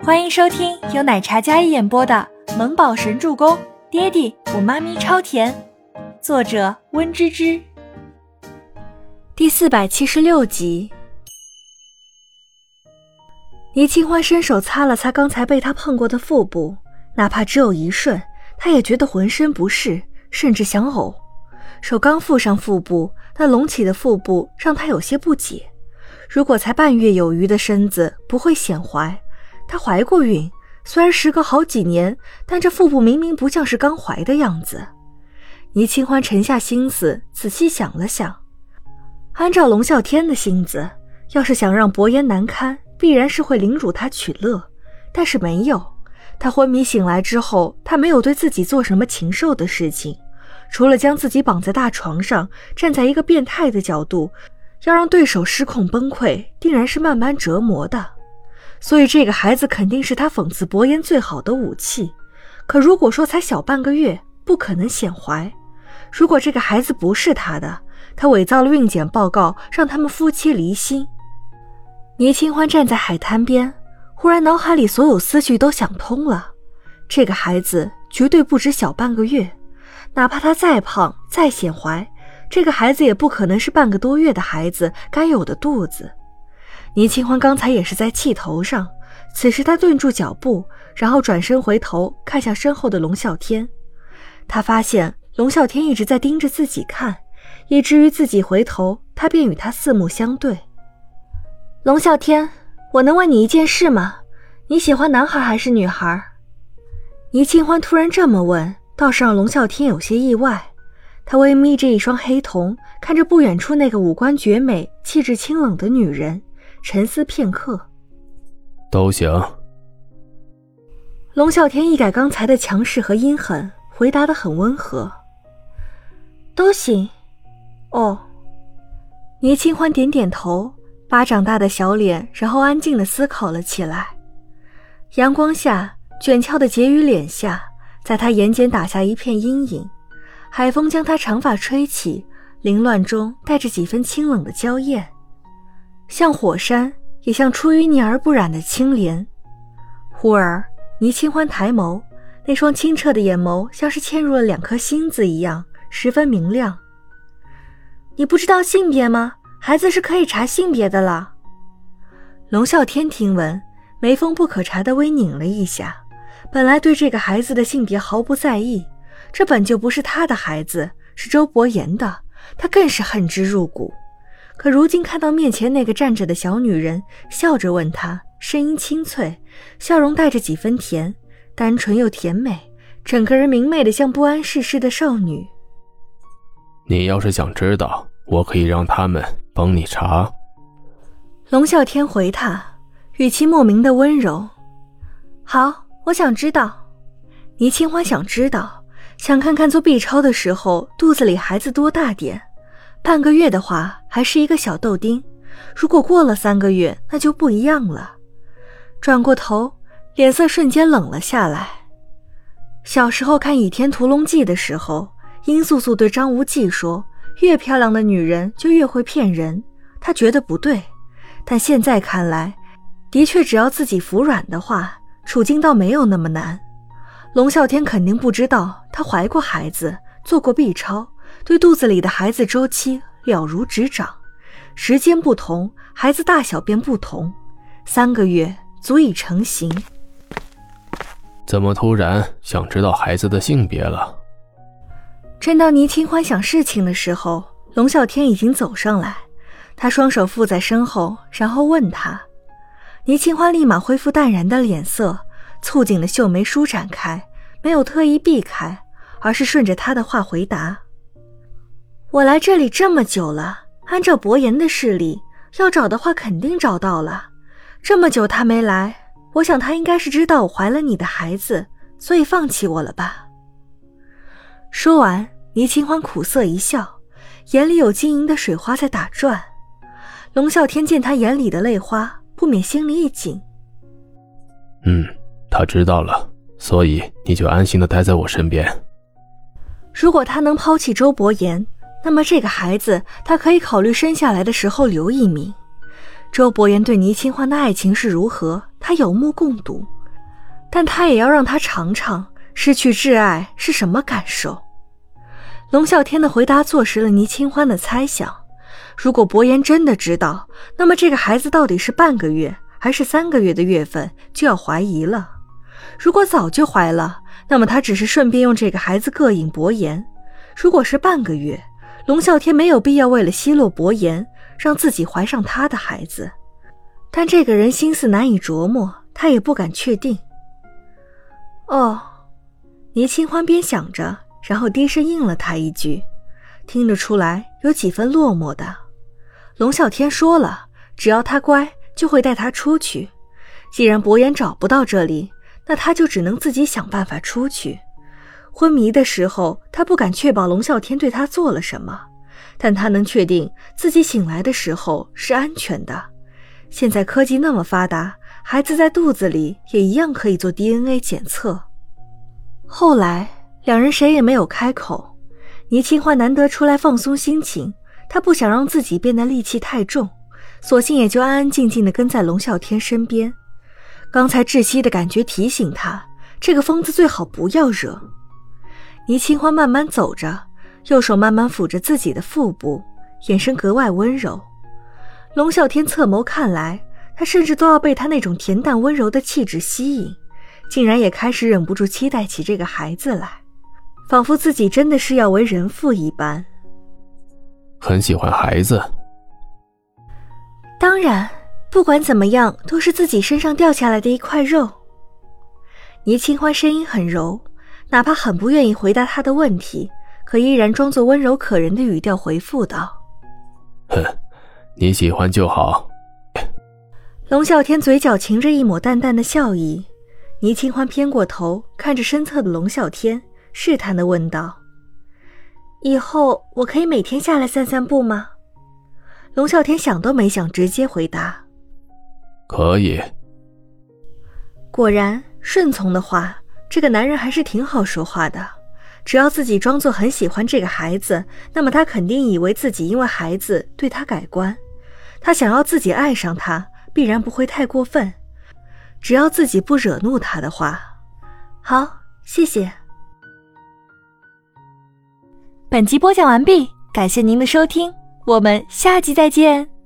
欢迎收听由奶茶嘉一演播的《萌宝神助攻》，爹地我妈咪超甜，作者温芝芝。第四百七十六集。倪清欢伸手擦了擦刚才被他碰过的腹部，哪怕只有一瞬，他也觉得浑身不适，甚至想呕。手刚附上腹部，那隆起的腹部让他有些不解。如果才半月有余的身子不会显怀，她怀过孕，虽然时隔好几年，但这腹部明明不像是刚怀的样子。倪清欢沉下心思，仔细想了想，按照龙啸天的性子，要是想让薄颜难堪，必然是会凌辱他取乐，但是没有。他昏迷醒来之后，他没有对自己做什么禽兽的事情。除了将自己绑在大床上，站在一个变态的角度，要让对手失控崩溃，定然是慢慢折磨的。所以这个孩子肯定是他讽刺薄言最好的武器。可如果说才小半个月，不可能显怀。如果这个孩子不是他的，他伪造了孕检报告，让他们夫妻离心。倪清欢站在海滩边，忽然脑海里所有思绪都想通了。这个孩子绝对不止小半个月。哪怕他再胖再显怀，这个孩子也不可能是半个多月的孩子该有的肚子。倪清欢刚才也是在气头上，此时他顿住脚步，然后转身回头看向身后的龙啸天。他发现龙啸天一直在盯着自己看，以至于自己回头，他便与他四目相对。龙啸天，我能问你一件事吗？你喜欢男孩还是女孩？倪清欢突然这么问。倒是让龙啸天有些意外，他微眯着一双黑瞳，看着不远处那个五官绝美、气质清冷的女人，沉思片刻。都行。龙啸天一改刚才的强势和阴狠，回答的很温和。都行。哦。倪清欢点点头，巴掌大的小脸，然后安静的思考了起来。阳光下，卷翘的结于脸下。在他眼睑打下一片阴影，海风将他长发吹起，凌乱中带着几分清冷的娇艳，像火山，也像出淤泥而不染的清莲。忽而，倪清欢抬眸，那双清澈的眼眸像是嵌入了两颗星子一样，十分明亮。你不知道性别吗？孩子是可以查性别的了。龙啸天听闻，眉峰不可察的微拧了一下。本来对这个孩子的性别毫不在意，这本就不是他的孩子，是周伯言的，他更是恨之入骨。可如今看到面前那个站着的小女人，笑着问他，声音清脆，笑容带着几分甜，单纯又甜美，整个人明媚的像不谙世事的少女。你要是想知道，我可以让他们帮你查。龙啸天回他，语气莫名的温柔。好。我想知道，倪清欢想知道，想看看做 B 超的时候肚子里孩子多大点。半个月的话还是一个小豆丁，如果过了三个月，那就不一样了。转过头，脸色瞬间冷了下来。小时候看《倚天屠龙记》的时候，殷素素对张无忌说：“越漂亮的女人就越会骗人。”他觉得不对，但现在看来，的确只要自己服软的话。处境倒没有那么难，龙啸天肯定不知道她怀过孩子，做过 B 超，对肚子里的孩子周期了如指掌。时间不同，孩子大小便不同，三个月足以成型。怎么突然想知道孩子的性别了？正当倪清欢想事情的时候，龙啸天已经走上来，他双手附在身后，然后问他。倪清欢立马恢复淡然的脸色，蹙紧的秀眉舒展开，没有特意避开，而是顺着他的话回答：“我来这里这么久了，按照伯言的势力，要找的话肯定找到了。这么久他没来，我想他应该是知道我怀了你的孩子，所以放弃我了吧。”说完，倪清欢苦涩一笑，眼里有晶莹的水花在打转。龙啸天见他眼里的泪花。不免心里一紧。嗯，他知道了，所以你就安心的待在我身边。如果他能抛弃周伯言，那么这个孩子他可以考虑生下来的时候留一名。周伯言对倪清欢的爱情是如何，他有目共睹，但他也要让他尝尝失去挚爱是什么感受。龙啸天的回答坐实了倪清欢的猜想：如果伯言真的知道，那么这个孩子到底是半个月还是三个月的月份，就要怀疑了。如果早就怀了，那么他只是顺便用这个孩子膈应伯言；如果是半个月，龙啸天没有必要为了奚落伯言，让自己怀上他的孩子。但这个人心思难以琢磨，他也不敢确定。哦，倪清欢边想着。然后低声应了他一句，听得出来有几分落寞的。龙啸天说了，只要他乖，就会带他出去。既然伯言找不到这里，那他就只能自己想办法出去。昏迷的时候，他不敢确保龙啸天对他做了什么，但他能确定自己醒来的时候是安全的。现在科技那么发达，孩子在肚子里也一样可以做 DNA 检测。后来。两人谁也没有开口。倪清欢难得出来放松心情，他不想让自己变得戾气太重，索性也就安安静静地跟在龙啸天身边。刚才窒息的感觉提醒他，这个疯子最好不要惹。倪清欢慢慢走着，右手慢慢抚着自己的腹部，眼神格外温柔。龙啸天侧眸看来，他甚至都要被他那种恬淡温柔的气质吸引，竟然也开始忍不住期待起这个孩子来。仿佛自己真的是要为人父一般，很喜欢孩子。当然，不管怎么样，都是自己身上掉下来的一块肉。倪清欢声音很柔，哪怕很不愿意回答他的问题，可依然装作温柔可人的语调回复道：“哼，你喜欢就好。”龙啸天嘴角噙着一抹淡淡的笑意，倪清欢偏过头看着身侧的龙啸天。试探的问道：“以后我可以每天下来散散步吗？”龙啸天想都没想，直接回答：“可以。”果然，顺从的话，这个男人还是挺好说话的。只要自己装作很喜欢这个孩子，那么他肯定以为自己因为孩子对他改观。他想要自己爱上他，必然不会太过分。只要自己不惹怒他的话，好，谢谢。本集播讲完毕，感谢您的收听，我们下集再见。